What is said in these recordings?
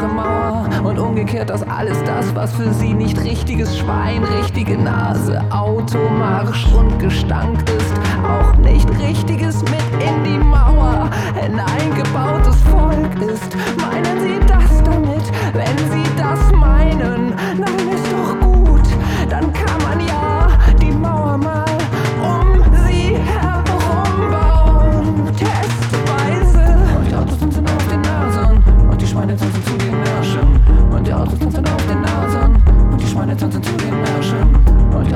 ihre Mauer und umgekehrt aus alles das, was für sie nicht richtiges Schwein, richtige Nase, Automarsch und Gestank ist, auch nicht richtiges mit in die Mauer hineingebautes Volk ist. Meinen Sie das damit, wenn Sie das meinen? Nein, ist doch gut.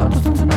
Tanto, tanto, tanto.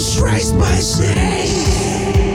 Jesus my name.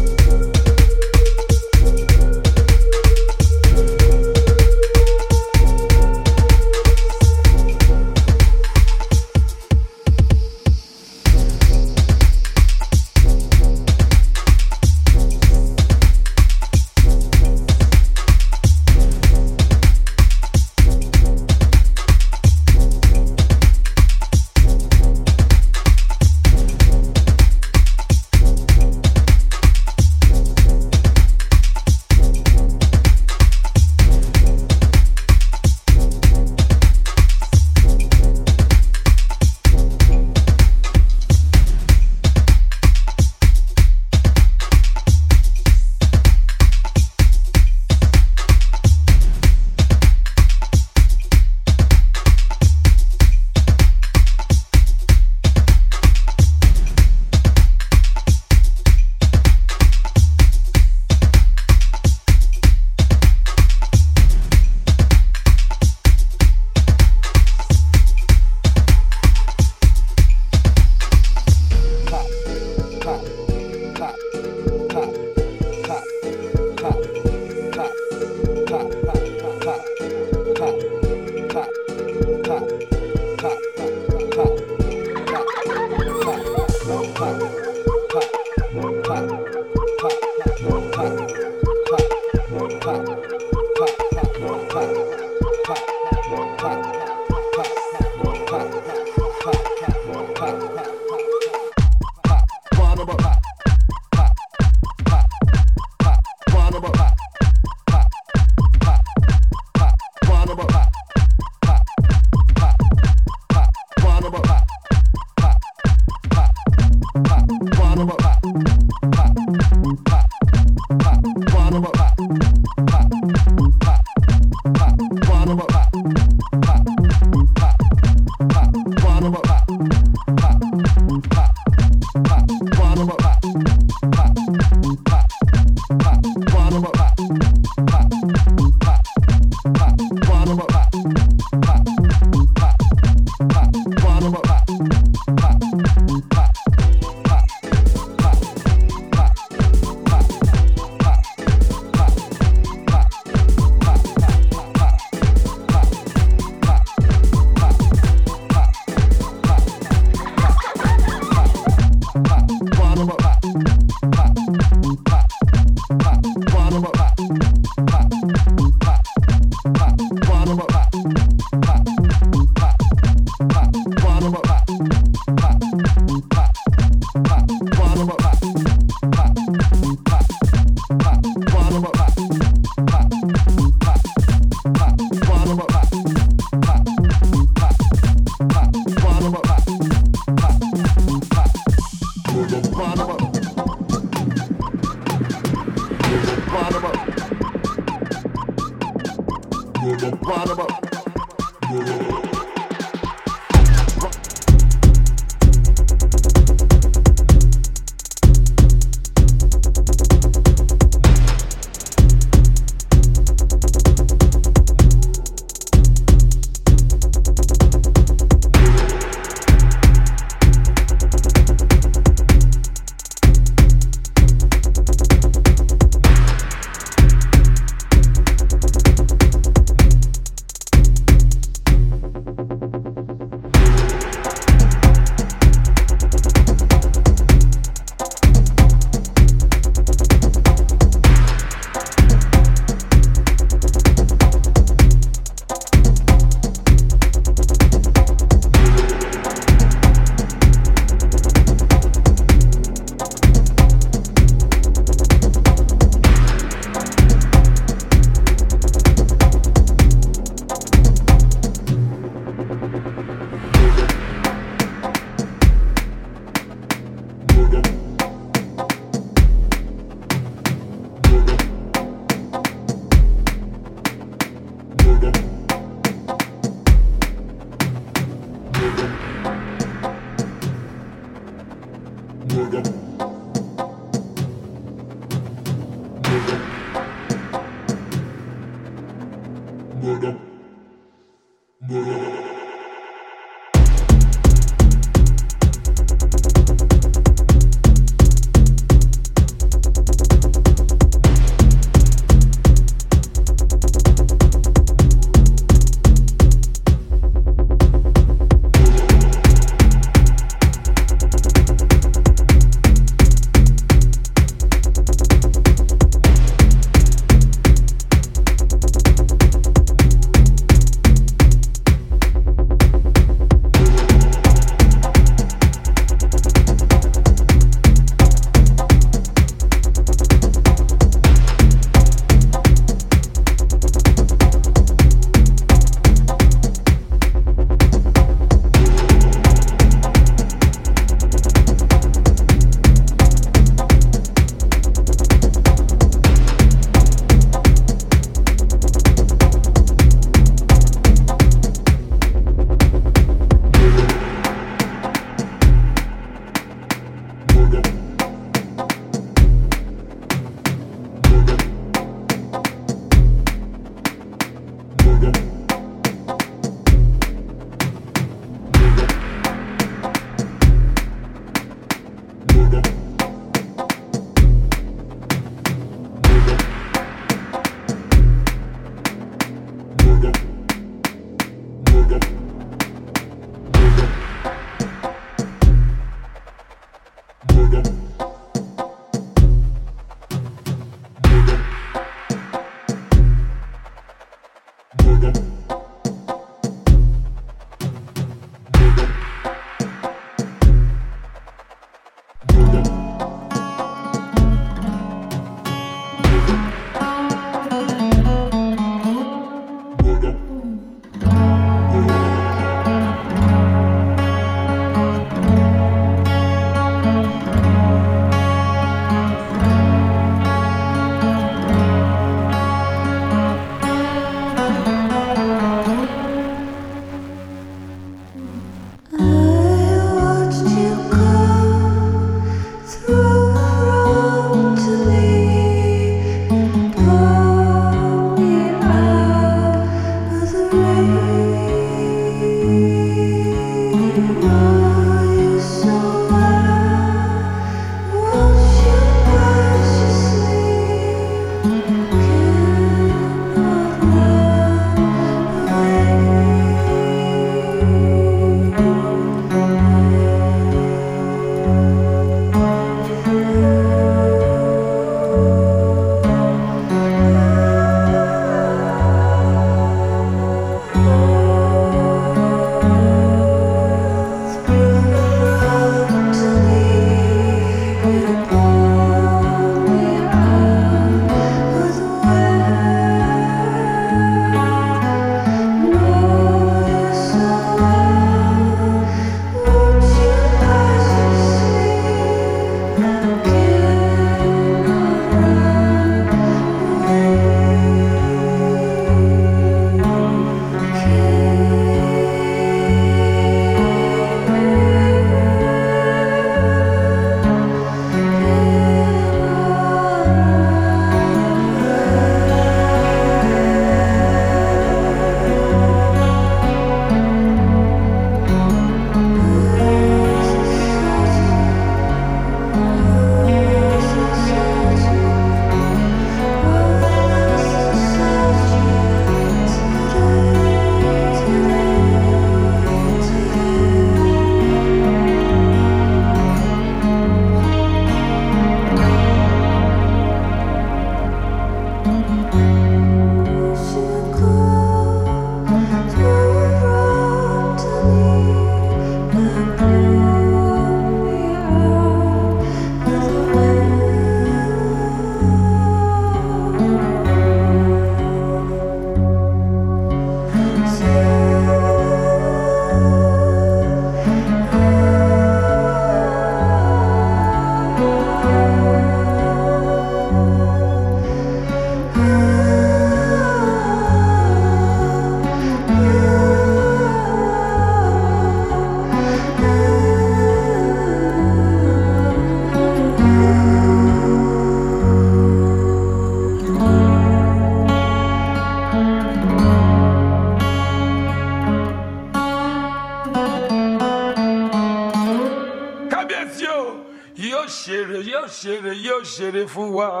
Ṣeré yóò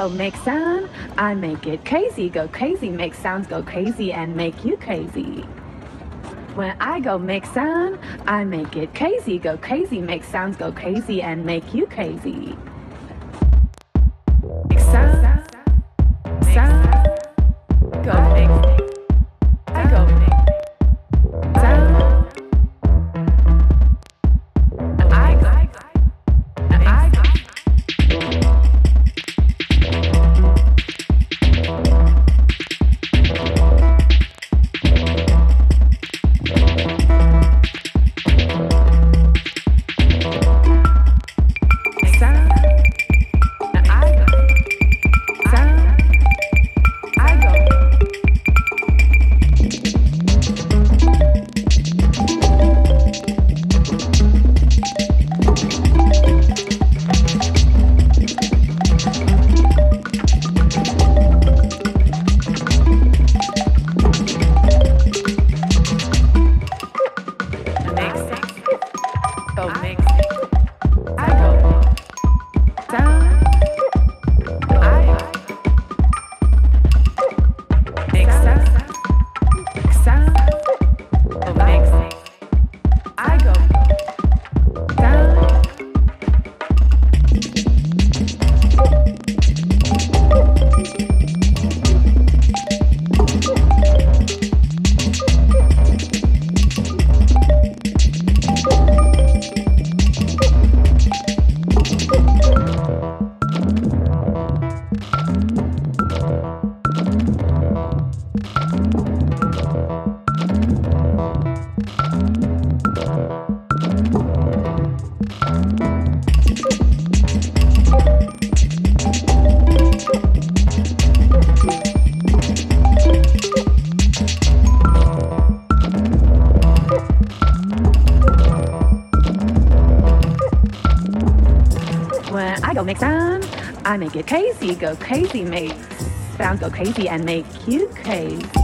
go make sound. I make it crazy, go crazy, make sounds go crazy and make you crazy. When I go make sound, I make it crazy, go crazy, make sounds go crazy and make you crazy. get crazy, go crazy, make sound go crazy, and make you crazy.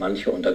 Manche unter